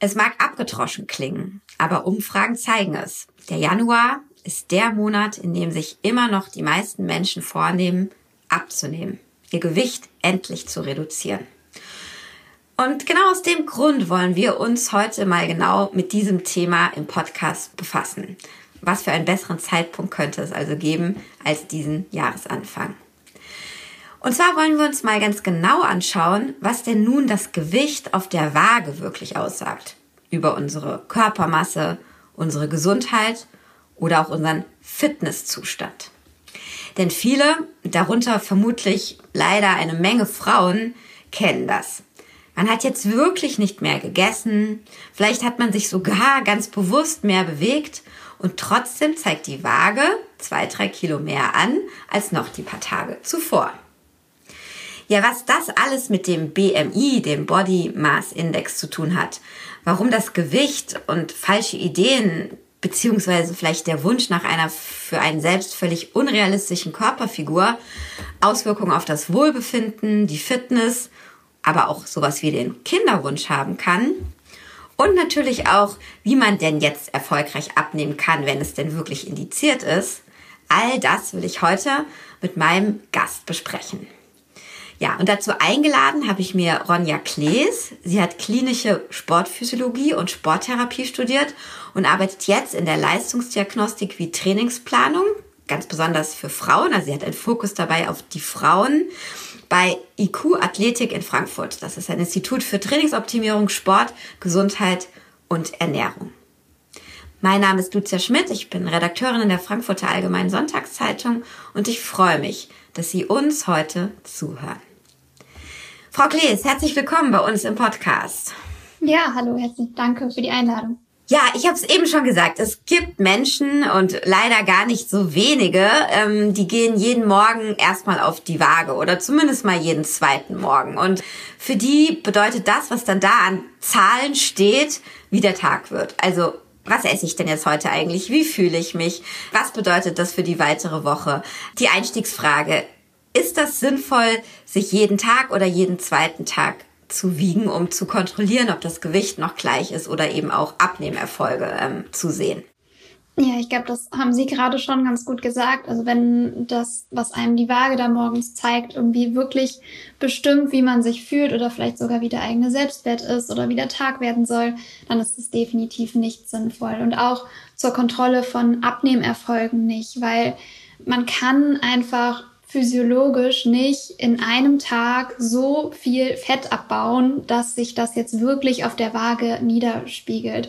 Es mag abgetroschen klingen, aber Umfragen zeigen es. Der Januar ist der Monat, in dem sich immer noch die meisten Menschen vornehmen, abzunehmen, ihr Gewicht endlich zu reduzieren. Und genau aus dem Grund wollen wir uns heute mal genau mit diesem Thema im Podcast befassen. Was für einen besseren Zeitpunkt könnte es also geben als diesen Jahresanfang? Und zwar wollen wir uns mal ganz genau anschauen, was denn nun das Gewicht auf der Waage wirklich aussagt. Über unsere Körpermasse, unsere Gesundheit oder auch unseren Fitnesszustand. Denn viele, darunter vermutlich leider eine Menge Frauen, kennen das. Man hat jetzt wirklich nicht mehr gegessen, vielleicht hat man sich sogar ganz bewusst mehr bewegt und trotzdem zeigt die Waage zwei, drei Kilo mehr an als noch die paar Tage zuvor. Ja, was das alles mit dem BMI, dem Body Mass Index zu tun hat, warum das Gewicht und falsche Ideen beziehungsweise vielleicht der Wunsch nach einer für einen selbst völlig unrealistischen Körperfigur Auswirkungen auf das Wohlbefinden, die Fitness aber auch sowas wie den Kinderwunsch haben kann. Und natürlich auch, wie man denn jetzt erfolgreich abnehmen kann, wenn es denn wirklich indiziert ist. All das will ich heute mit meinem Gast besprechen. Ja, und dazu eingeladen habe ich mir Ronja Klees. Sie hat klinische Sportphysiologie und Sporttherapie studiert und arbeitet jetzt in der Leistungsdiagnostik wie Trainingsplanung, ganz besonders für Frauen. Also sie hat einen Fokus dabei auf die Frauen bei IQ Athletik in Frankfurt. Das ist ein Institut für Trainingsoptimierung, Sport, Gesundheit und Ernährung. Mein Name ist Lucia Schmidt, ich bin Redakteurin in der Frankfurter Allgemeinen Sonntagszeitung und ich freue mich, dass Sie uns heute zuhören. Frau Klees, herzlich willkommen bei uns im Podcast. Ja, hallo, herzlich danke für die Einladung. Ja, ich habe es eben schon gesagt. Es gibt Menschen und leider gar nicht so wenige, ähm, die gehen jeden Morgen erstmal auf die Waage oder zumindest mal jeden zweiten Morgen. Und für die bedeutet das, was dann da an Zahlen steht, wie der Tag wird. Also was esse ich denn jetzt heute eigentlich? Wie fühle ich mich? Was bedeutet das für die weitere Woche? Die Einstiegsfrage. Ist das sinnvoll, sich jeden Tag oder jeden zweiten Tag zu wiegen, um zu kontrollieren, ob das Gewicht noch gleich ist oder eben auch Abnehmerfolge ähm, zu sehen. Ja, ich glaube, das haben Sie gerade schon ganz gut gesagt. Also wenn das, was einem die Waage da morgens zeigt, irgendwie wirklich bestimmt, wie man sich fühlt oder vielleicht sogar wie der eigene Selbstwert ist oder wie der Tag werden soll, dann ist es definitiv nicht sinnvoll. Und auch zur Kontrolle von Abnehmerfolgen nicht, weil man kann einfach physiologisch nicht in einem Tag so viel Fett abbauen, dass sich das jetzt wirklich auf der Waage niederspiegelt.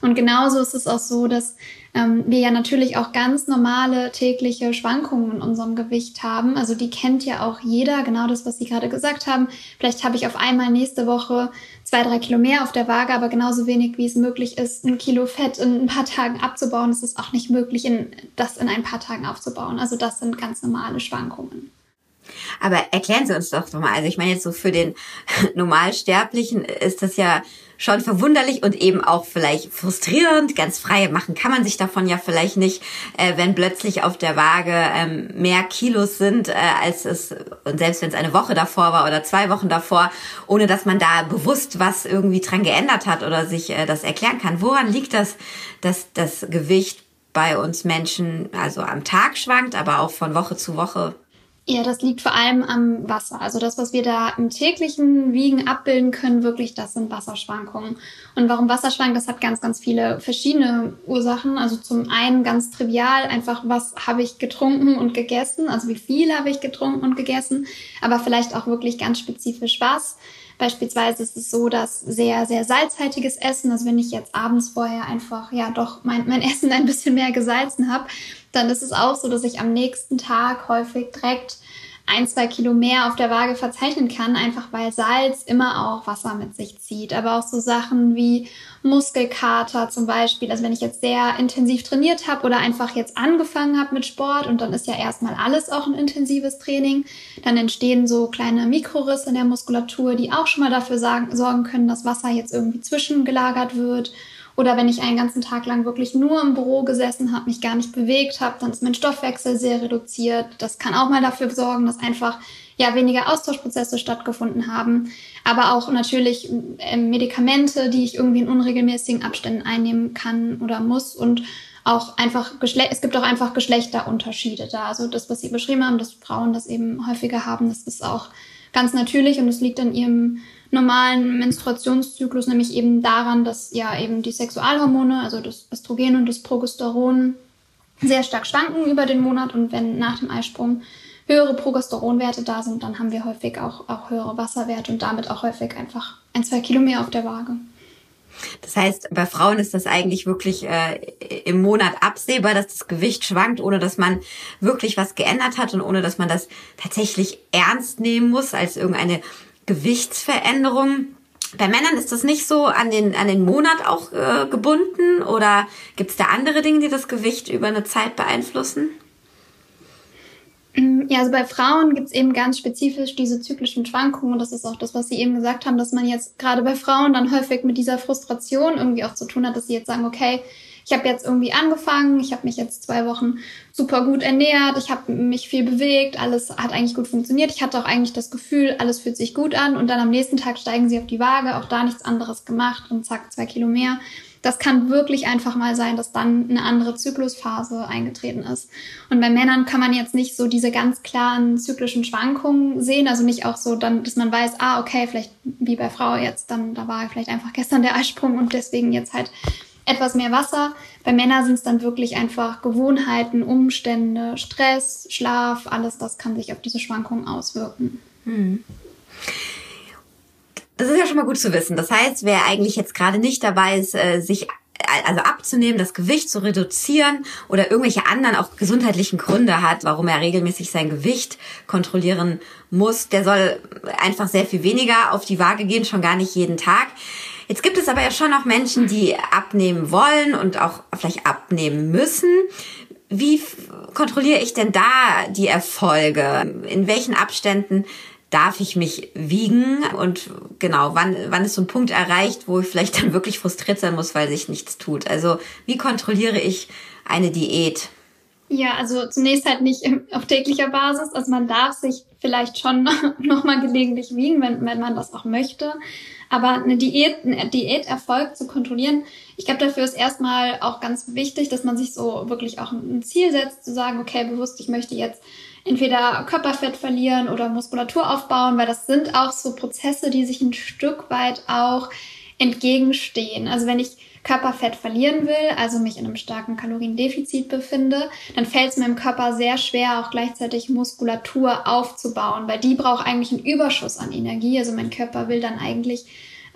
Und genauso ist es auch so, dass ähm, wir ja natürlich auch ganz normale tägliche Schwankungen in unserem Gewicht haben. Also die kennt ja auch jeder, genau das, was Sie gerade gesagt haben. Vielleicht habe ich auf einmal nächste Woche zwei, drei Kilo mehr auf der Waage, aber genauso wenig, wie es möglich ist, ein Kilo Fett in ein paar Tagen abzubauen, ist es auch nicht möglich, in, das in ein paar Tagen aufzubauen. Also das sind ganz normale Schwankungen. Aber erklären Sie uns doch mal. Also ich meine jetzt so für den Normalsterblichen ist das ja schon verwunderlich und eben auch vielleicht frustrierend. Ganz frei machen kann man sich davon ja vielleicht nicht, äh, wenn plötzlich auf der Waage ähm, mehr Kilos sind, äh, als es, und selbst wenn es eine Woche davor war oder zwei Wochen davor, ohne dass man da bewusst was irgendwie dran geändert hat oder sich äh, das erklären kann. Woran liegt das, dass das Gewicht bei uns Menschen also am Tag schwankt, aber auch von Woche zu Woche ja, das liegt vor allem am Wasser. Also das, was wir da im täglichen Wiegen abbilden können, wirklich, das sind Wasserschwankungen. Und warum Wasser schwankt, das hat ganz, ganz viele verschiedene Ursachen. Also zum einen ganz trivial, einfach was habe ich getrunken und gegessen, also wie viel habe ich getrunken und gegessen, aber vielleicht auch wirklich ganz spezifisch was. Beispielsweise ist es so, dass sehr, sehr salzhaltiges Essen, also wenn ich jetzt abends vorher einfach, ja doch mein, mein Essen ein bisschen mehr gesalzen habe, dann ist es auch so, dass ich am nächsten Tag häufig direkt ein, zwei Kilo mehr auf der Waage verzeichnen kann, einfach weil Salz immer auch Wasser mit sich zieht. Aber auch so Sachen wie Muskelkater zum Beispiel. Also wenn ich jetzt sehr intensiv trainiert habe oder einfach jetzt angefangen habe mit Sport und dann ist ja erstmal alles auch ein intensives Training, dann entstehen so kleine Mikrorisse in der Muskulatur, die auch schon mal dafür sorgen können, dass Wasser jetzt irgendwie zwischengelagert wird oder wenn ich einen ganzen Tag lang wirklich nur im Büro gesessen habe, mich gar nicht bewegt habe, dann ist mein Stoffwechsel sehr reduziert. Das kann auch mal dafür sorgen, dass einfach ja weniger Austauschprozesse stattgefunden haben, aber auch natürlich äh, Medikamente, die ich irgendwie in unregelmäßigen Abständen einnehmen kann oder muss und auch einfach Geschle es gibt auch einfach Geschlechterunterschiede da. Also das, was Sie beschrieben haben, dass Frauen das eben häufiger haben, das ist auch ganz natürlich und es liegt an ihrem normalen Menstruationszyklus, nämlich eben daran, dass ja eben die Sexualhormone, also das Östrogen und das Progesteron, sehr stark schwanken über den Monat und wenn nach dem Eisprung höhere Progesteronwerte da sind, dann haben wir häufig auch, auch höhere Wasserwerte und damit auch häufig einfach ein, zwei Kilo mehr auf der Waage. Das heißt, bei Frauen ist das eigentlich wirklich äh, im Monat absehbar, dass das Gewicht schwankt, ohne dass man wirklich was geändert hat und ohne dass man das tatsächlich ernst nehmen muss als irgendeine Gewichtsveränderung. Bei Männern ist das nicht so an den, an den Monat auch äh, gebunden oder gibt es da andere Dinge, die das Gewicht über eine Zeit beeinflussen? Ja, also bei Frauen gibt es eben ganz spezifisch diese zyklischen Schwankungen und das ist auch das, was Sie eben gesagt haben, dass man jetzt gerade bei Frauen dann häufig mit dieser Frustration irgendwie auch zu tun hat, dass sie jetzt sagen, okay, ich habe jetzt irgendwie angefangen, ich habe mich jetzt zwei Wochen super gut ernährt, ich habe mich viel bewegt, alles hat eigentlich gut funktioniert. Ich hatte auch eigentlich das Gefühl, alles fühlt sich gut an und dann am nächsten Tag steigen sie auf die Waage, auch da nichts anderes gemacht und zack, zwei Kilo mehr. Das kann wirklich einfach mal sein, dass dann eine andere Zyklusphase eingetreten ist. Und bei Männern kann man jetzt nicht so diese ganz klaren zyklischen Schwankungen sehen, also nicht auch so dann, dass man weiß, ah, okay, vielleicht wie bei Frau jetzt, dann da war vielleicht einfach gestern der Eisprung und deswegen jetzt halt etwas mehr Wasser. Bei Männern sind es dann wirklich einfach Gewohnheiten, Umstände, Stress, Schlaf, alles das kann sich auf diese Schwankungen auswirken. Hm. Das ist ja schon mal gut zu wissen. Das heißt, wer eigentlich jetzt gerade nicht dabei ist, äh, sich also abzunehmen, das Gewicht zu reduzieren oder irgendwelche anderen auch gesundheitlichen Gründe hat, warum er regelmäßig sein Gewicht kontrollieren muss, der soll einfach sehr viel weniger auf die Waage gehen, schon gar nicht jeden Tag. Jetzt gibt es aber ja schon auch Menschen, die abnehmen wollen und auch vielleicht abnehmen müssen. Wie kontrolliere ich denn da die Erfolge? In welchen Abständen darf ich mich wiegen und genau, wann, wann ist so ein Punkt erreicht, wo ich vielleicht dann wirklich frustriert sein muss, weil sich nichts tut. Also wie kontrolliere ich eine Diät? Ja, also zunächst halt nicht auf täglicher Basis. Also man darf sich vielleicht schon nochmal gelegentlich wiegen, wenn, wenn man das auch möchte. Aber eine Diät, ein Diäterfolg zu kontrollieren, ich glaube, dafür ist erstmal auch ganz wichtig, dass man sich so wirklich auch ein Ziel setzt, zu sagen, okay, bewusst, ich möchte jetzt entweder Körperfett verlieren oder Muskulatur aufbauen, weil das sind auch so Prozesse, die sich ein Stück weit auch entgegenstehen. Also wenn ich Körperfett verlieren will, also mich in einem starken Kaloriendefizit befinde, dann fällt es meinem Körper sehr schwer, auch gleichzeitig Muskulatur aufzubauen, weil die braucht eigentlich einen Überschuss an Energie. Also mein Körper will dann eigentlich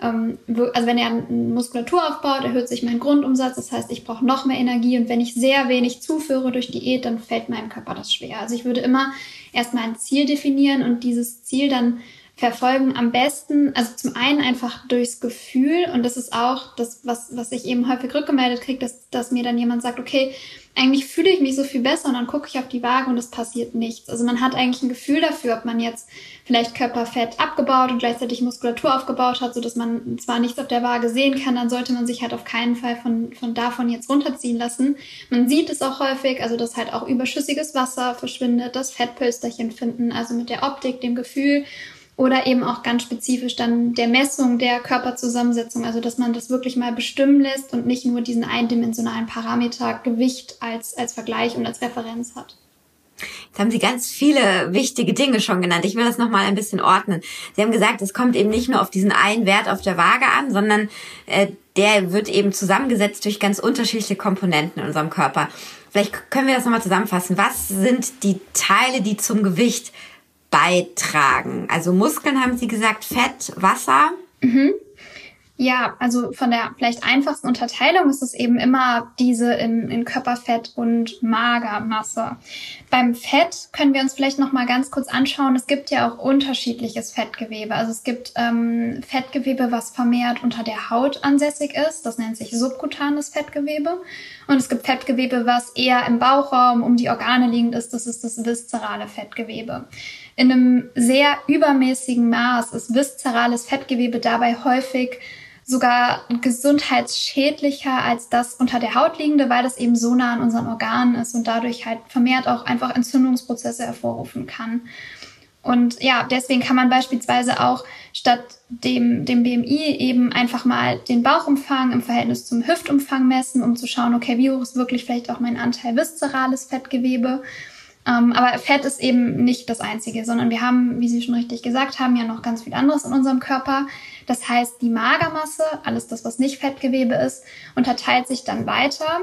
ähm, also wenn er Muskulatur aufbaut, erhöht sich mein Grundumsatz. Das heißt, ich brauche noch mehr Energie. Und wenn ich sehr wenig zuführe durch Diät, dann fällt meinem Körper das schwer. Also ich würde immer erstmal ein Ziel definieren und dieses Ziel dann verfolgen am besten, also zum einen einfach durchs Gefühl und das ist auch das, was, was ich eben häufig rückgemeldet kriege, dass, dass mir dann jemand sagt, okay, eigentlich fühle ich mich so viel besser und dann gucke ich auf die Waage und es passiert nichts. Also man hat eigentlich ein Gefühl dafür, ob man jetzt vielleicht Körperfett abgebaut und gleichzeitig Muskulatur aufgebaut hat, so dass man zwar nichts auf der Waage sehen kann, dann sollte man sich halt auf keinen Fall von, von davon jetzt runterziehen lassen. Man sieht es auch häufig, also dass halt auch überschüssiges Wasser verschwindet, das Fettpölsterchen finden, also mit der Optik, dem Gefühl oder eben auch ganz spezifisch dann der Messung der Körperzusammensetzung, also dass man das wirklich mal bestimmen lässt und nicht nur diesen eindimensionalen Parameter Gewicht als, als Vergleich und als Referenz hat. Jetzt haben Sie ganz viele wichtige Dinge schon genannt. Ich will das nochmal ein bisschen ordnen. Sie haben gesagt, es kommt eben nicht nur auf diesen einen Wert auf der Waage an, sondern äh, der wird eben zusammengesetzt durch ganz unterschiedliche Komponenten in unserem Körper. Vielleicht können wir das nochmal zusammenfassen. Was sind die Teile, die zum Gewicht beitragen? Also Muskeln haben Sie gesagt, Fett, Wasser. Mhm. Ja, also von der vielleicht einfachsten Unterteilung ist es eben immer diese in, in Körperfett und Magermasse. Beim Fett können wir uns vielleicht noch mal ganz kurz anschauen. Es gibt ja auch unterschiedliches Fettgewebe. Also es gibt ähm, Fettgewebe, was vermehrt unter der Haut ansässig ist. Das nennt sich subkutanes Fettgewebe. Und es gibt Fettgewebe, was eher im Bauchraum um die Organe liegend ist. Das ist das viszerale Fettgewebe. In einem sehr übermäßigen Maß ist viszerales Fettgewebe dabei häufig sogar gesundheitsschädlicher als das unter der Haut liegende, weil das eben so nah an unseren Organen ist und dadurch halt vermehrt auch einfach Entzündungsprozesse hervorrufen kann. Und ja, deswegen kann man beispielsweise auch statt dem, dem BMI eben einfach mal den Bauchumfang im Verhältnis zum Hüftumfang messen, um zu schauen, okay, wie hoch ist wirklich vielleicht auch mein Anteil viszerales Fettgewebe. Ähm, aber Fett ist eben nicht das Einzige, sondern wir haben, wie Sie schon richtig gesagt haben, ja noch ganz viel anderes in unserem Körper. Das heißt, die Magermasse, alles das, was nicht Fettgewebe ist, unterteilt sich dann weiter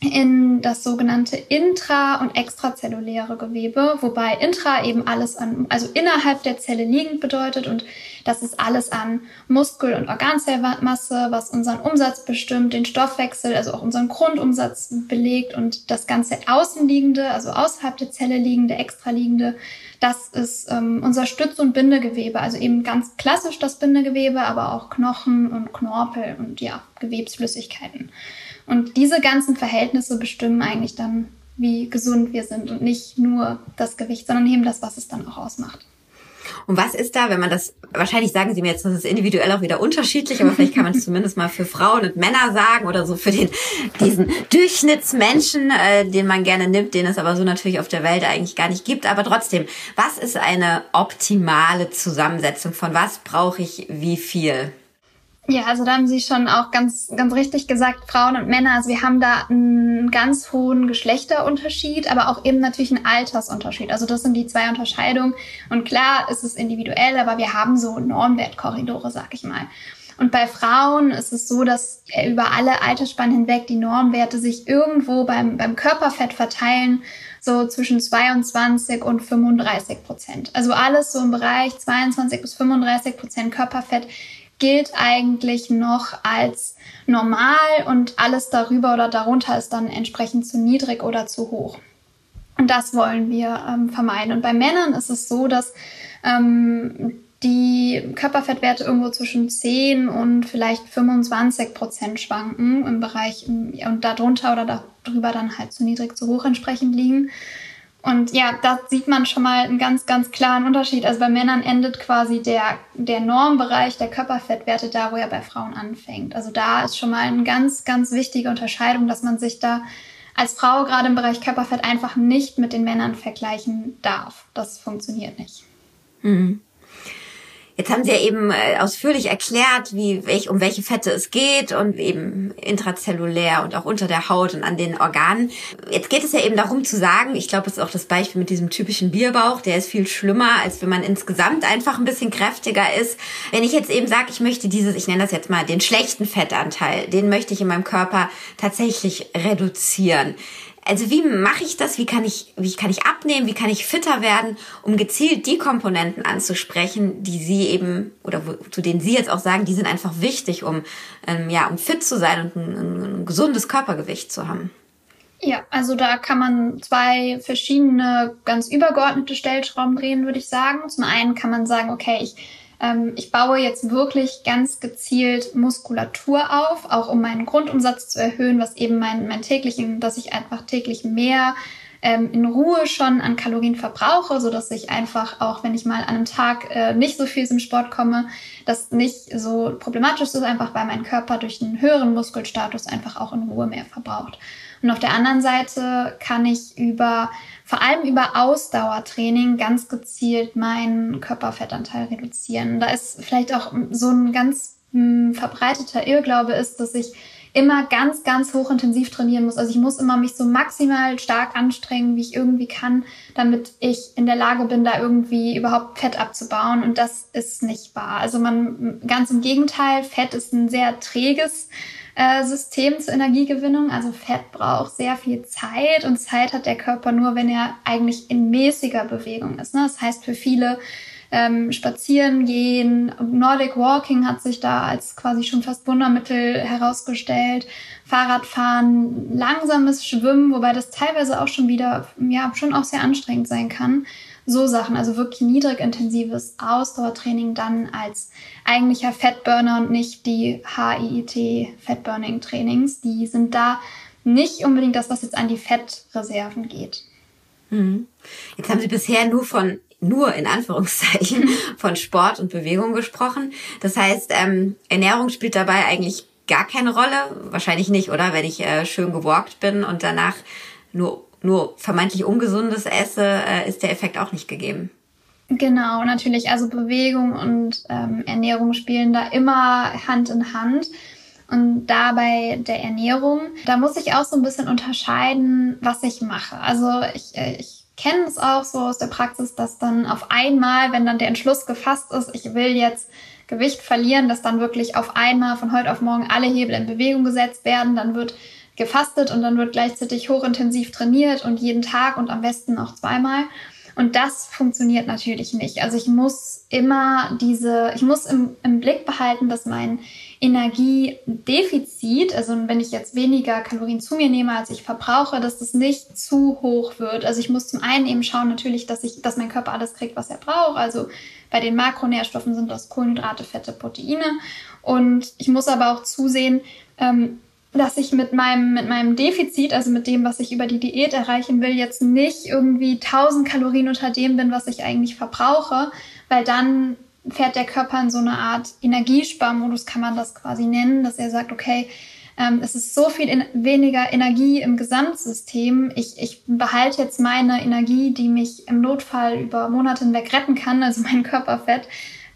in das sogenannte intra- und extrazelluläre Gewebe, wobei intra eben alles an, also innerhalb der Zelle liegend bedeutet und das ist alles an Muskel- und Organzellmasse, was unseren Umsatz bestimmt, den Stoffwechsel, also auch unseren Grundumsatz belegt und das ganze außenliegende, also außerhalb der Zelle liegende, extraliegende, das ist ähm, unser Stütz- und Bindegewebe, also eben ganz klassisch das Bindegewebe, aber auch Knochen und Knorpel und ja, Gewebsflüssigkeiten. Und diese ganzen Verhältnisse bestimmen eigentlich dann, wie gesund wir sind und nicht nur das Gewicht, sondern eben das, was es dann auch ausmacht. Und was ist da, wenn man das, wahrscheinlich sagen Sie mir jetzt, das ist individuell auch wieder unterschiedlich, aber vielleicht kann man es zumindest mal für Frauen und Männer sagen oder so für den, diesen Durchschnittsmenschen, äh, den man gerne nimmt, den es aber so natürlich auf der Welt eigentlich gar nicht gibt. Aber trotzdem, was ist eine optimale Zusammensetzung? Von was brauche ich wie viel? Ja, also da haben Sie schon auch ganz, ganz richtig gesagt, Frauen und Männer. Also wir haben da einen ganz hohen Geschlechterunterschied, aber auch eben natürlich einen Altersunterschied. Also das sind die zwei Unterscheidungen. Und klar ist es individuell, aber wir haben so Normwertkorridore, sag ich mal. Und bei Frauen ist es so, dass über alle Altersspannen hinweg die Normwerte sich irgendwo beim, beim Körperfett verteilen, so zwischen 22 und 35 Prozent. Also alles so im Bereich 22 bis 35 Prozent Körperfett gilt eigentlich noch als normal und alles darüber oder darunter ist dann entsprechend zu niedrig oder zu hoch. Und das wollen wir ähm, vermeiden. Und bei Männern ist es so, dass ähm, die Körperfettwerte irgendwo zwischen 10 und vielleicht 25 Prozent schwanken im Bereich und darunter oder darüber dann halt zu niedrig, zu hoch entsprechend liegen. Und ja, da sieht man schon mal einen ganz, ganz klaren Unterschied. Also bei Männern endet quasi der, der Normbereich der Körperfettwerte da, wo er bei Frauen anfängt. Also da ist schon mal eine ganz, ganz wichtige Unterscheidung, dass man sich da als Frau gerade im Bereich Körperfett einfach nicht mit den Männern vergleichen darf. Das funktioniert nicht. Mhm. Jetzt haben Sie ja eben äh, ausführlich erklärt, wie, welch, um welche Fette es geht und eben intrazellulär und auch unter der Haut und an den Organen. Jetzt geht es ja eben darum zu sagen, ich glaube, es ist auch das Beispiel mit diesem typischen Bierbauch, der ist viel schlimmer, als wenn man insgesamt einfach ein bisschen kräftiger ist. Wenn ich jetzt eben sage, ich möchte dieses, ich nenne das jetzt mal den schlechten Fettanteil, den möchte ich in meinem Körper tatsächlich reduzieren also wie mache ich das? Wie kann ich, wie kann ich abnehmen? Wie kann ich fitter werden, um gezielt die Komponenten anzusprechen, die Sie eben oder wo, zu denen Sie jetzt auch sagen, die sind einfach wichtig, um ähm, ja um fit zu sein und ein, ein gesundes Körpergewicht zu haben. Ja, also da kann man zwei verschiedene ganz übergeordnete Stellschrauben drehen, würde ich sagen. Zum einen kann man sagen, okay, ich ähm, ich baue jetzt wirklich ganz gezielt Muskulatur auf, auch um meinen Grundumsatz zu erhöhen, was eben mein, mein täglichen, dass ich einfach täglich mehr ähm, in Ruhe schon an Kalorien verbrauche, so dass ich einfach auch, wenn ich mal an einem Tag äh, nicht so viel zum Sport komme, das nicht so problematisch ist, einfach weil mein Körper durch einen höheren Muskelstatus einfach auch in Ruhe mehr verbraucht. Und auf der anderen Seite kann ich über vor allem über Ausdauertraining ganz gezielt meinen Körperfettanteil reduzieren. Da ist vielleicht auch so ein ganz mh, hm, verbreiteter Irrglaube ist, dass ich immer ganz, ganz hochintensiv trainieren muss. Also ich muss immer mich so maximal stark anstrengen, wie ich irgendwie kann, damit ich in der Lage bin, da irgendwie überhaupt Fett abzubauen. Und das ist nicht wahr. Also man, ganz im Gegenteil, Fett ist ein sehr träges äh, System zur Energiegewinnung. Also Fett braucht sehr viel Zeit und Zeit hat der Körper nur, wenn er eigentlich in mäßiger Bewegung ist. Ne? Das heißt für viele ähm, Spazieren gehen, Nordic Walking hat sich da als quasi schon fast Wundermittel herausgestellt, Fahrradfahren, langsames Schwimmen, wobei das teilweise auch schon wieder, ja, schon auch sehr anstrengend sein kann so Sachen, also wirklich niedrig intensives Ausdauertraining dann als eigentlicher Fettburner und nicht die HIIT Fettburning Trainings. Die sind da nicht unbedingt das, was jetzt an die Fettreserven geht. Mhm. Jetzt haben Sie bisher nur von nur in Anführungszeichen von Sport und Bewegung gesprochen. Das heißt, ähm, Ernährung spielt dabei eigentlich gar keine Rolle. Wahrscheinlich nicht, oder? Wenn ich äh, schön gewalkt bin und danach nur nur vermeintlich Ungesundes esse, äh, ist der Effekt auch nicht gegeben. Genau, natürlich. Also Bewegung und ähm, Ernährung spielen da immer Hand in Hand. Und dabei der Ernährung, da muss ich auch so ein bisschen unterscheiden, was ich mache. Also ich, äh, ich kenne es auch so aus der Praxis, dass dann auf einmal, wenn dann der Entschluss gefasst ist, ich will jetzt Gewicht verlieren, dass dann wirklich auf einmal von heute auf morgen alle Hebel in Bewegung gesetzt werden, dann wird gefastet und dann wird gleichzeitig hochintensiv trainiert und jeden Tag und am besten auch zweimal. Und das funktioniert natürlich nicht. Also ich muss immer diese, ich muss im, im Blick behalten, dass mein Energiedefizit, also wenn ich jetzt weniger Kalorien zu mir nehme, als ich verbrauche, dass das nicht zu hoch wird. Also ich muss zum einen eben schauen natürlich, dass ich, dass mein Körper alles kriegt, was er braucht. Also bei den Makronährstoffen sind das Kohlenhydrate, Fette, Proteine. Und ich muss aber auch zusehen, ähm, dass ich mit meinem, mit meinem Defizit, also mit dem, was ich über die Diät erreichen will, jetzt nicht irgendwie 1000 Kalorien unter dem bin, was ich eigentlich verbrauche, weil dann fährt der Körper in so eine Art Energiesparmodus, kann man das quasi nennen, dass er sagt, okay, ähm, es ist so viel weniger Energie im Gesamtsystem. Ich, ich behalte jetzt meine Energie, die mich im Notfall über Monate hinweg retten kann, also mein Körperfett,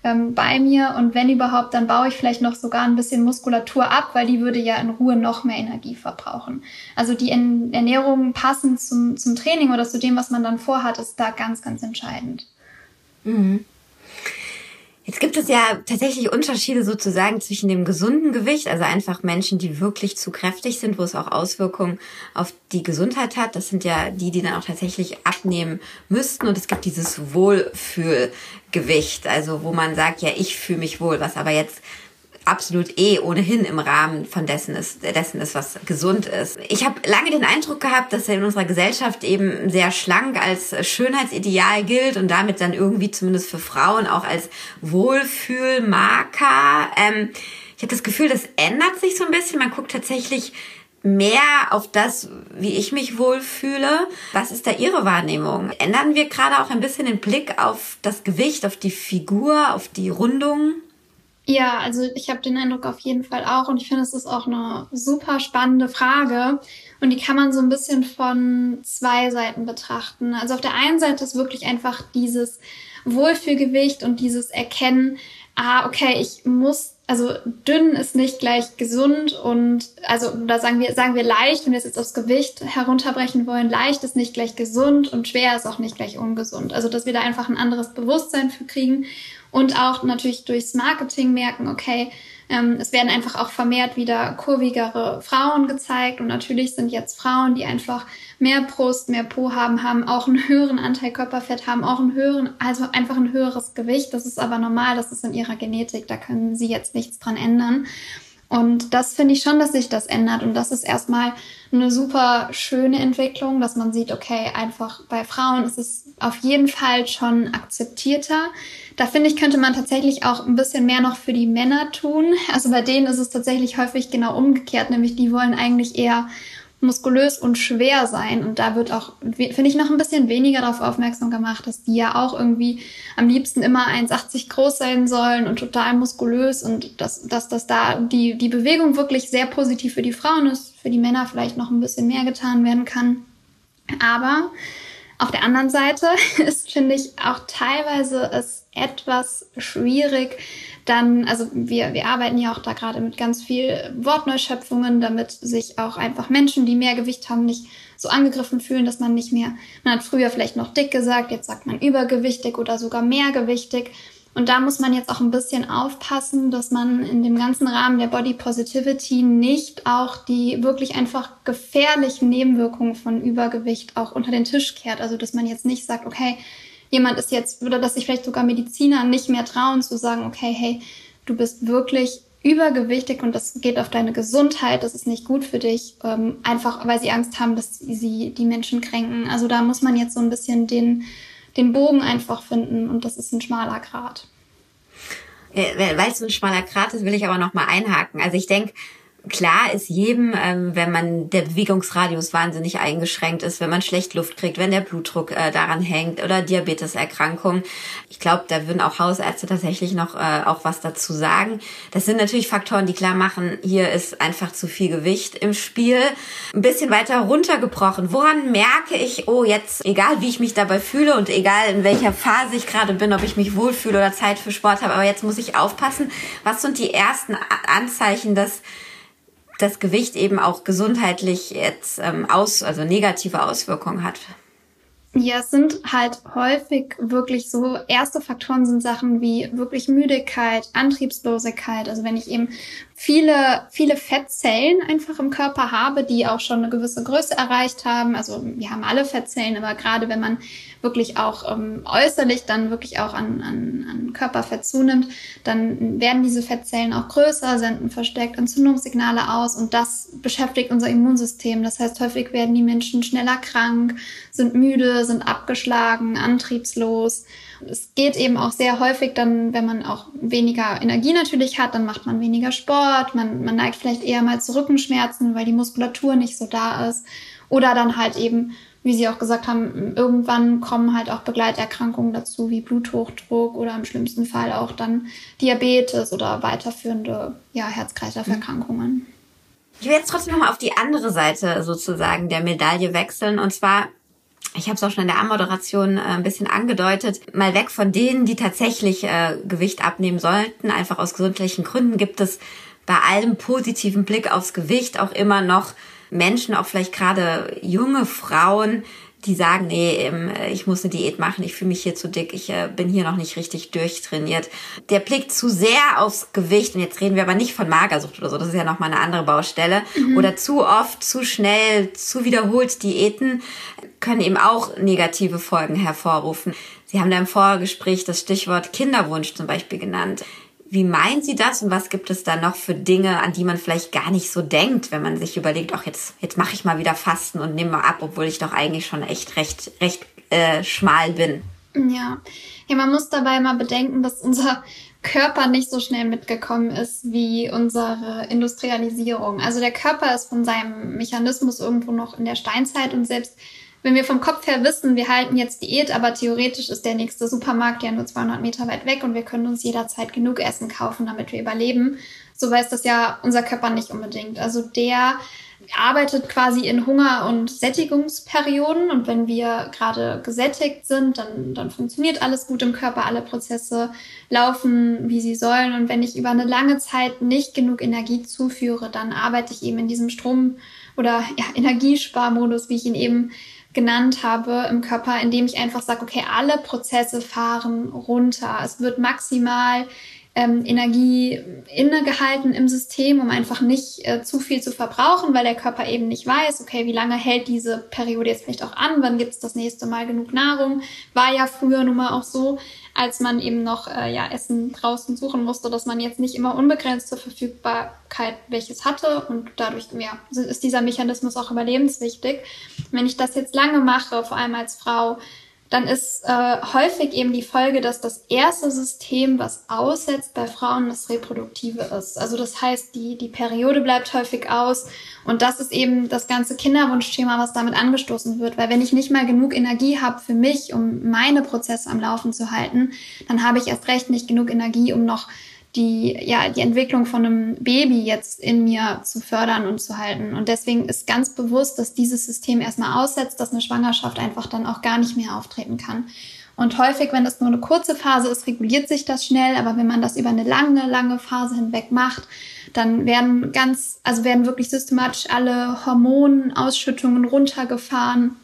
ähm, bei mir und wenn überhaupt, dann baue ich vielleicht noch sogar ein bisschen Muskulatur ab, weil die würde ja in Ruhe noch mehr Energie verbrauchen. Also die Ernährung passend zum, zum Training oder zu dem, was man dann vorhat, ist da ganz, ganz entscheidend. Mhm. Jetzt gibt es ja tatsächlich Unterschiede sozusagen zwischen dem gesunden Gewicht, also einfach Menschen, die wirklich zu kräftig sind, wo es auch Auswirkungen auf die Gesundheit hat. Das sind ja die, die dann auch tatsächlich abnehmen müssten. Und es gibt dieses Wohlfühlgewicht, also wo man sagt, ja, ich fühle mich wohl, was aber jetzt absolut eh ohnehin im Rahmen von dessen ist, dessen ist, was gesund ist. Ich habe lange den Eindruck gehabt, dass er in unserer Gesellschaft eben sehr schlank als Schönheitsideal gilt und damit dann irgendwie zumindest für Frauen auch als Wohlfühlmarker. Ähm, ich habe das Gefühl, das ändert sich so ein bisschen. Man guckt tatsächlich mehr auf das, wie ich mich wohlfühle. Was ist da Ihre Wahrnehmung? Ändern wir gerade auch ein bisschen den Blick auf das Gewicht, auf die Figur, auf die Rundung? Ja, also ich habe den Eindruck auf jeden Fall auch und ich finde, es ist auch eine super spannende Frage und die kann man so ein bisschen von zwei Seiten betrachten. Also auf der einen Seite ist wirklich einfach dieses Wohlfühlgewicht und dieses Erkennen, ah, okay, ich muss, also dünn ist nicht gleich gesund und also da sagen wir, sagen wir leicht, wenn wir es jetzt aufs Gewicht herunterbrechen wollen, leicht ist nicht gleich gesund und schwer ist auch nicht gleich ungesund. Also dass wir da einfach ein anderes Bewusstsein für kriegen und auch natürlich durchs Marketing merken, okay, ähm, es werden einfach auch vermehrt wieder kurvigere Frauen gezeigt und natürlich sind jetzt Frauen, die einfach mehr Brust, mehr Po haben, haben auch einen höheren Anteil Körperfett, haben auch einen höheren, also einfach ein höheres Gewicht. Das ist aber normal, das ist in ihrer Genetik, da können sie jetzt nichts dran ändern. Und das finde ich schon, dass sich das ändert. Und das ist erstmal eine super schöne Entwicklung, dass man sieht, okay, einfach bei Frauen ist es auf jeden Fall schon akzeptierter. Da finde ich, könnte man tatsächlich auch ein bisschen mehr noch für die Männer tun. Also bei denen ist es tatsächlich häufig genau umgekehrt, nämlich die wollen eigentlich eher muskulös und schwer sein. Und da wird auch, finde ich, noch ein bisschen weniger darauf aufmerksam gemacht, dass die ja auch irgendwie am liebsten immer 1,80 groß sein sollen und total muskulös und dass, dass, dass da die, die Bewegung wirklich sehr positiv für die Frauen ist, für die Männer vielleicht noch ein bisschen mehr getan werden kann. Aber auf der anderen Seite ist, finde ich, auch teilweise es etwas schwierig, dann, also wir, wir arbeiten ja auch da gerade mit ganz viel Wortneuschöpfungen, damit sich auch einfach Menschen, die mehr Gewicht haben, nicht so angegriffen fühlen, dass man nicht mehr, man hat früher vielleicht noch dick gesagt, jetzt sagt man übergewichtig oder sogar mehrgewichtig. Und da muss man jetzt auch ein bisschen aufpassen, dass man in dem ganzen Rahmen der Body Positivity nicht auch die wirklich einfach gefährlichen Nebenwirkungen von Übergewicht auch unter den Tisch kehrt. Also dass man jetzt nicht sagt, okay, jemand ist jetzt, oder dass sich vielleicht sogar Mediziner nicht mehr trauen zu sagen, okay, hey, du bist wirklich übergewichtig und das geht auf deine Gesundheit, das ist nicht gut für dich, ähm, einfach weil sie Angst haben, dass sie die Menschen kränken. Also da muss man jetzt so ein bisschen den, den Bogen einfach finden und das ist ein schmaler Grat. Weil es so ein schmaler Grat ist, will ich aber noch mal einhaken. Also ich denke, Klar ist jedem, ähm, wenn man der Bewegungsradius wahnsinnig eingeschränkt ist, wenn man schlecht Luft kriegt, wenn der Blutdruck äh, daran hängt oder Diabeteserkrankung. Ich glaube, da würden auch Hausärzte tatsächlich noch äh, auch was dazu sagen. Das sind natürlich Faktoren, die klar machen, hier ist einfach zu viel Gewicht im Spiel. Ein bisschen weiter runtergebrochen. Woran merke ich, oh, jetzt, egal wie ich mich dabei fühle und egal in welcher Phase ich gerade bin, ob ich mich wohlfühle oder Zeit für Sport habe, aber jetzt muss ich aufpassen. Was sind die ersten Anzeichen, dass das Gewicht eben auch gesundheitlich jetzt ähm, aus, also negative Auswirkungen hat. Ja, es sind halt häufig wirklich so, erste Faktoren sind Sachen wie wirklich Müdigkeit, Antriebslosigkeit. Also wenn ich eben viele, viele Fettzellen einfach im Körper habe, die auch schon eine gewisse Größe erreicht haben. Also wir haben alle Fettzellen, aber gerade wenn man wirklich auch ähm, äußerlich dann wirklich auch an, an, an Körperfett zunimmt, dann werden diese Fettzellen auch größer, senden verstärkt Entzündungssignale aus und das beschäftigt unser Immunsystem. Das heißt, häufig werden die Menschen schneller krank, sind müde, sind abgeschlagen, antriebslos. Es geht eben auch sehr häufig dann, wenn man auch weniger Energie natürlich hat, dann macht man weniger Sport, man, man neigt vielleicht eher mal zu Rückenschmerzen, weil die Muskulatur nicht so da ist. Oder dann halt eben wie Sie auch gesagt haben, irgendwann kommen halt auch Begleiterkrankungen dazu, wie Bluthochdruck oder im schlimmsten Fall auch dann Diabetes oder weiterführende ja, Herz-Kreislauf-Erkrankungen. Ich will jetzt trotzdem nochmal auf die andere Seite sozusagen der Medaille wechseln. Und zwar, ich habe es auch schon in der Anmoderation äh, ein bisschen angedeutet, mal weg von denen, die tatsächlich äh, Gewicht abnehmen sollten. Einfach aus gesundheitlichen Gründen gibt es bei allem positiven Blick aufs Gewicht auch immer noch Menschen, auch vielleicht gerade junge Frauen, die sagen, nee, ähm, ich muss eine Diät machen, ich fühle mich hier zu dick, ich äh, bin hier noch nicht richtig durchtrainiert. Der Blick zu sehr aufs Gewicht, und jetzt reden wir aber nicht von Magersucht oder so, das ist ja nochmal eine andere Baustelle, mhm. oder zu oft, zu schnell, zu wiederholt Diäten können eben auch negative Folgen hervorrufen. Sie haben da im Vorgespräch das Stichwort Kinderwunsch zum Beispiel genannt. Wie meinen Sie das und was gibt es da noch für Dinge, an die man vielleicht gar nicht so denkt, wenn man sich überlegt, ach jetzt jetzt mache ich mal wieder Fasten und nehme mal ab, obwohl ich doch eigentlich schon echt recht recht äh, schmal bin. Ja, ja, man muss dabei mal bedenken, dass unser Körper nicht so schnell mitgekommen ist wie unsere Industrialisierung. Also der Körper ist von seinem Mechanismus irgendwo noch in der Steinzeit und selbst wenn wir vom Kopf her wissen, wir halten jetzt Diät, aber theoretisch ist der nächste Supermarkt ja nur 200 Meter weit weg und wir können uns jederzeit genug Essen kaufen, damit wir überleben, so weiß das ja unser Körper nicht unbedingt. Also der arbeitet quasi in Hunger- und Sättigungsperioden und wenn wir gerade gesättigt sind, dann, dann funktioniert alles gut im Körper, alle Prozesse laufen, wie sie sollen und wenn ich über eine lange Zeit nicht genug Energie zuführe, dann arbeite ich eben in diesem Strom- oder ja, Energiesparmodus, wie ich ihn eben genannt habe im Körper, indem ich einfach sage, okay, alle Prozesse fahren runter. Es wird maximal ähm, Energie innegehalten im System, um einfach nicht äh, zu viel zu verbrauchen, weil der Körper eben nicht weiß, okay, wie lange hält diese Periode jetzt vielleicht auch an, wann gibt es das nächste Mal genug Nahrung. War ja früher nun mal auch so, als man eben noch äh, ja, Essen draußen suchen musste, dass man jetzt nicht immer unbegrenzte Verfügbarkeit welches hatte und dadurch ja, ist dieser Mechanismus auch überlebenswichtig. Wenn ich das jetzt lange mache, vor allem als Frau, dann ist äh, häufig eben die Folge, dass das erste System, was aussetzt bei Frauen, das reproduktive ist. Also das heißt, die, die Periode bleibt häufig aus und das ist eben das ganze Kinderwunschthema, was damit angestoßen wird. Weil wenn ich nicht mal genug Energie habe für mich, um meine Prozesse am Laufen zu halten, dann habe ich erst recht nicht genug Energie, um noch die, ja, die Entwicklung von einem Baby jetzt in mir zu fördern und zu halten. Und deswegen ist ganz bewusst, dass dieses System erstmal aussetzt, dass eine Schwangerschaft einfach dann auch gar nicht mehr auftreten kann. Und häufig, wenn das nur eine kurze Phase ist, reguliert sich das schnell. Aber wenn man das über eine lange, lange Phase hinweg macht, dann werden ganz, also werden wirklich systematisch alle Hormonausschüttungen runtergefahren.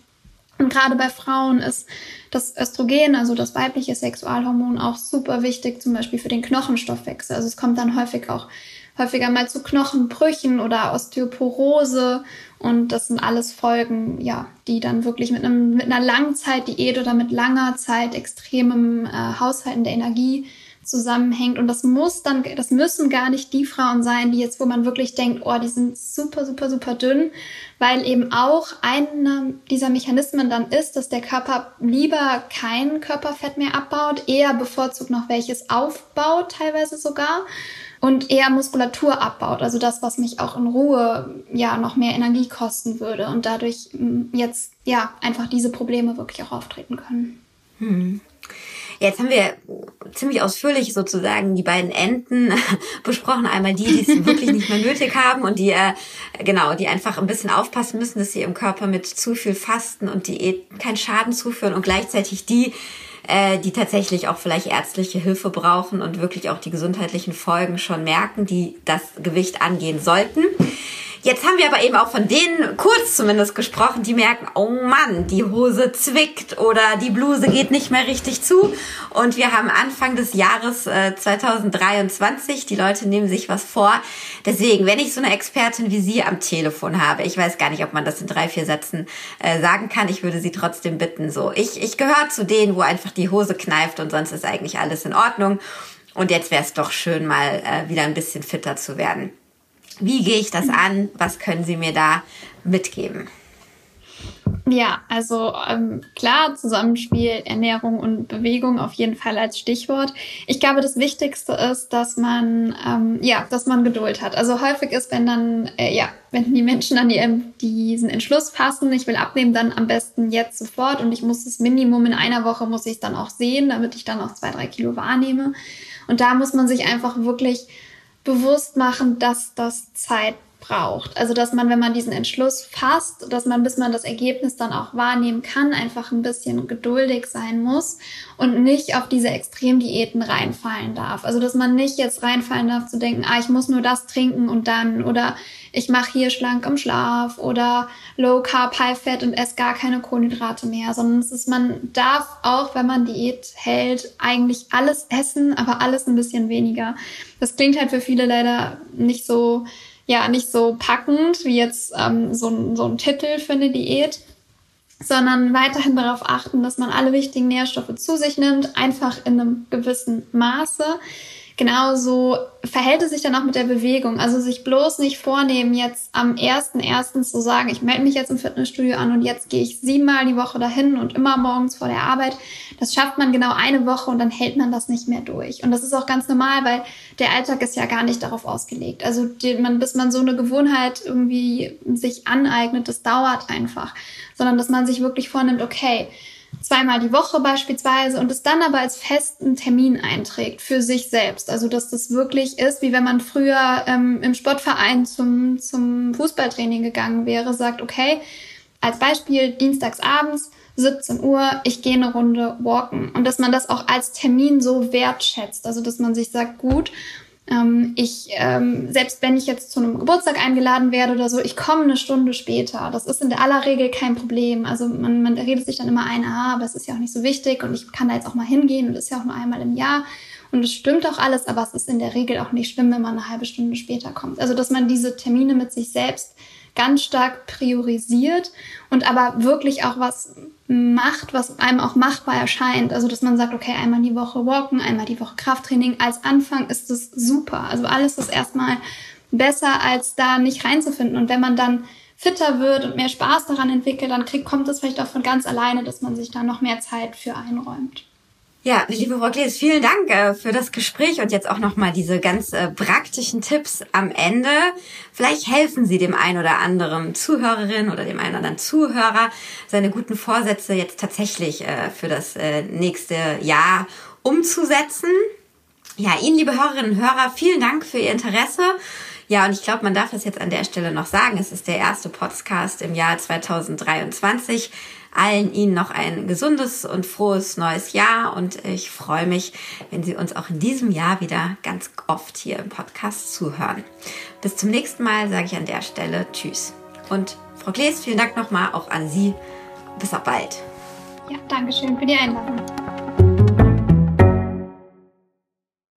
Und gerade bei Frauen ist das Östrogen, also das weibliche Sexualhormon, auch super wichtig, zum Beispiel für den Knochenstoffwechsel. Also es kommt dann häufig auch häufiger mal zu Knochenbrüchen oder Osteoporose. Und das sind alles Folgen, ja, die dann wirklich mit, einem, mit einer langen Zeit Diät oder mit langer Zeit extremem äh, Haushalten der Energie zusammenhängt. Und das muss dann, das müssen gar nicht die Frauen sein, die jetzt, wo man wirklich denkt, oh, die sind super, super, super dünn, weil eben auch einer dieser Mechanismen dann ist, dass der Körper lieber kein Körperfett mehr abbaut, eher bevorzugt noch welches aufbaut, teilweise sogar und eher Muskulatur abbaut. Also das, was mich auch in Ruhe ja noch mehr Energie kosten würde und dadurch mm, jetzt ja einfach diese Probleme wirklich auch auftreten können. Hm. Jetzt haben wir ziemlich ausführlich sozusagen die beiden Enden besprochen. Einmal die, die es wirklich nicht mehr nötig haben und die, äh, genau, die einfach ein bisschen aufpassen müssen, dass sie im Körper mit zu viel Fasten und Diät keinen Schaden zuführen und gleichzeitig die, äh, die tatsächlich auch vielleicht ärztliche Hilfe brauchen und wirklich auch die gesundheitlichen Folgen schon merken, die das Gewicht angehen sollten. Jetzt haben wir aber eben auch von denen kurz zumindest gesprochen, die merken, oh Mann, die Hose zwickt oder die Bluse geht nicht mehr richtig zu. Und wir haben Anfang des Jahres äh, 2023. Die Leute nehmen sich was vor. Deswegen, wenn ich so eine Expertin wie Sie am Telefon habe, ich weiß gar nicht, ob man das in drei, vier Sätzen äh, sagen kann. Ich würde Sie trotzdem bitten, so. Ich, ich gehöre zu denen, wo einfach die Hose kneift und sonst ist eigentlich alles in Ordnung. Und jetzt wäre es doch schön, mal äh, wieder ein bisschen fitter zu werden. Wie gehe ich das an? Was können Sie mir da mitgeben? Ja, also ähm, klar, Zusammenspiel Ernährung und Bewegung auf jeden Fall als Stichwort. Ich glaube, das Wichtigste ist, dass man ähm, ja, dass man Geduld hat. Also häufig ist, wenn dann äh, ja, wenn die Menschen die, ähm, diesen Entschluss fassen, ich will abnehmen, dann am besten jetzt sofort und ich muss das Minimum in einer Woche muss ich dann auch sehen, damit ich dann auch zwei drei Kilo wahrnehme. Und da muss man sich einfach wirklich bewusst machen, dass das Zeit braucht. Also, dass man, wenn man diesen Entschluss fasst, dass man, bis man das Ergebnis dann auch wahrnehmen kann, einfach ein bisschen geduldig sein muss und nicht auf diese Extremdiäten reinfallen darf. Also, dass man nicht jetzt reinfallen darf zu denken, ah, ich muss nur das trinken und dann oder ich mache hier schlank im Schlaf oder Low Carb, High Fat und esse gar keine Kohlenhydrate mehr, sondern es ist, man darf auch, wenn man Diät hält, eigentlich alles essen, aber alles ein bisschen weniger. Das klingt halt für viele leider nicht so ja nicht so packend wie jetzt ähm, so, so ein Titel für eine Diät, sondern weiterhin darauf achten, dass man alle wichtigen Nährstoffe zu sich nimmt, einfach in einem gewissen Maße. Genauso verhält es sich dann auch mit der Bewegung. Also sich bloß nicht vornehmen, jetzt am ersten ersten zu sagen, ich melde mich jetzt im Fitnessstudio an und jetzt gehe ich siebenmal die Woche dahin und immer morgens vor der Arbeit. Das schafft man genau eine Woche und dann hält man das nicht mehr durch. Und das ist auch ganz normal, weil der Alltag ist ja gar nicht darauf ausgelegt. Also man, bis man so eine Gewohnheit irgendwie sich aneignet, das dauert einfach. Sondern dass man sich wirklich vornimmt, okay, zweimal die Woche beispielsweise und es dann aber als festen Termin einträgt für sich selbst. Also dass das wirklich ist, wie wenn man früher ähm, im Sportverein zum, zum Fußballtraining gegangen wäre, sagt, okay, als Beispiel dienstags abends 17 Uhr, ich gehe eine Runde walken. Und dass man das auch als Termin so wertschätzt. Also dass man sich sagt, gut, ähm, ich, ähm, selbst wenn ich jetzt zu einem Geburtstag eingeladen werde oder so, ich komme eine Stunde später. Das ist in der aller Regel kein Problem. Also man, man redet sich dann immer ein, ah, aber es ist ja auch nicht so wichtig und ich kann da jetzt auch mal hingehen und das ist ja auch nur einmal im Jahr. Und es stimmt auch alles, aber es ist in der Regel auch nicht schlimm, wenn man eine halbe Stunde später kommt. Also dass man diese Termine mit sich selbst ganz stark priorisiert und aber wirklich auch was macht, was einem auch machbar erscheint. Also, dass man sagt, okay, einmal die Woche walken, einmal die Woche Krafttraining. Als Anfang ist das super. Also alles ist erstmal besser, als da nicht reinzufinden. Und wenn man dann fitter wird und mehr Spaß daran entwickelt, dann kriegt, kommt es vielleicht auch von ganz alleine, dass man sich da noch mehr Zeit für einräumt. Ja, liebe Frau Klees, vielen Dank äh, für das Gespräch und jetzt auch nochmal diese ganz äh, praktischen Tipps am Ende. Vielleicht helfen Sie dem einen oder anderen Zuhörerin oder dem einen oder anderen Zuhörer, seine guten Vorsätze jetzt tatsächlich äh, für das nächste Jahr umzusetzen. Ja, Ihnen, liebe Hörerinnen und Hörer, vielen Dank für Ihr Interesse. Ja, und ich glaube, man darf es jetzt an der Stelle noch sagen. Es ist der erste Podcast im Jahr 2023 allen Ihnen noch ein gesundes und frohes neues Jahr und ich freue mich, wenn Sie uns auch in diesem Jahr wieder ganz oft hier im Podcast zuhören. Bis zum nächsten Mal sage ich an der Stelle Tschüss. Und Frau Glees, vielen Dank nochmal auch an Sie. Bis auf bald. Ja, danke schön für die Einladung.